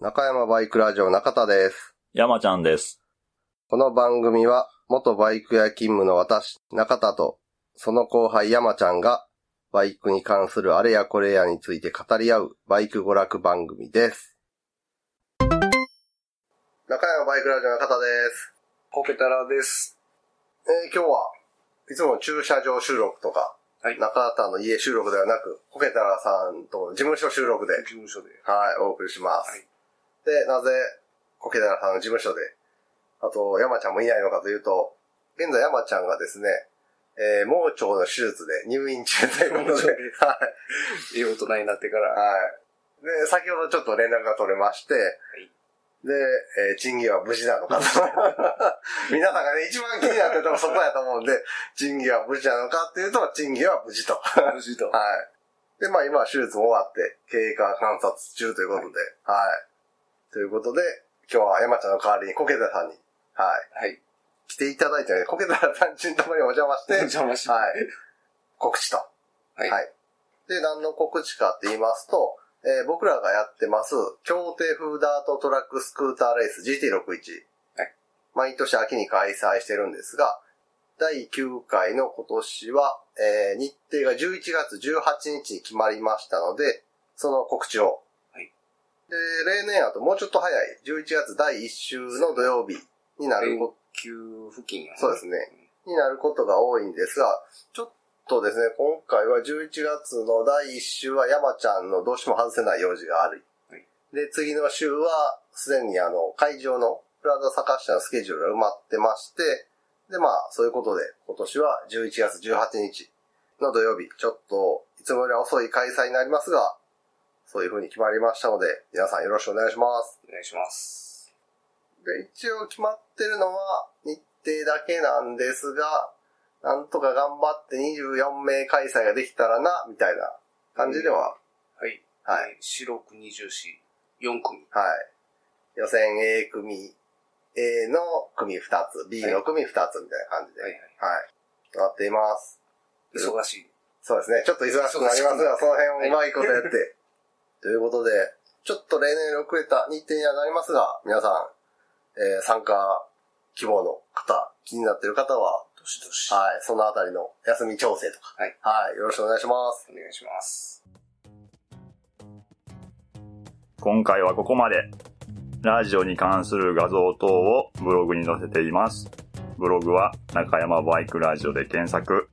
中山バイクラジオ中田です。山ちゃんです。この番組は、元バイク屋勤務の私、中田と、その後輩山ちゃんが、バイクに関するあれやこれやについて語り合う、バイク娯楽番組です。中山バイクラジオ中田です。コケタラです。えー今日はいつも駐車場収録とか、はい中田の家収録ではなく、コケタラさんとの事務所収録で、事務所で。はい、お送りします。はいで、なぜ、コケダラさんの事務所で、あと、山ちゃんもいないのかというと、現在山ちゃんがですね、えー、盲腸の手術で入院中ということで、はい。いい大人になってから。はい。で、先ほどちょっと連絡が取れまして、で、えー、賃金は無事なのかと。皆さんがね、一番気になってるとこそこやと思うんで、賃金は無事なのかっていうと、賃金は無事と。無事と。はい。で、まあ今は手術も終わって、経過観察中ということで、はい。ということで、今日は山ちゃんの代わりにコケタさんに、はい。はい。来ていただいてね、コケタさんちのところにお邪魔して、お邪魔しはい。告知と。はい。はい。で、何の告知かって言いますと、えー僕らがやってます、京手風ダートトラックスクーターレース GT61。はい。毎年秋に開催してるんですが、第9回の今年は、えー日程が11月18日に決まりましたので、その告知を。はい。で、例年やともうちょっと早い、11月第1週の土曜日になるこ急付近やねそうですね。になることが多いんですが、ちょっとですね、今回は11月の第1週は山ちゃんのどうしても外せない用事がある。はいで、次の週はすでにあの、会場のプラザ坂下のスケジュールが埋まってまして、で、まあ、そういうことで、今年は11月18日の土曜日、ちょっと、いつもよりは遅い開催になりますが、そういう風に決まりましたので、皆さんよろしくお願いします。お願いします。で、一応決まってるのは日程だけなんですが、なんとか頑張って24名開催ができたらな、みたいな感じでは、はい。はい。い。白く24、4組。はい。予選 A 組、A の組2つ、B の組2つみたいな感じで、はいはい。なっています。忙しい。そうですね。ちょっと忙しくなりますが、その辺をうまいことやって。ということで、ちょっと例年遅れた日程にはなりますが、皆さん、えー参加希望の方、気になっている方は、どしどし。はい、そのあたりの休み調整とか、はい。はい、よろしくお願いします。お願いします。今回はここまで。ラジオに関する画像等をブログに載せています。ブログは中山バイクラジオで検索。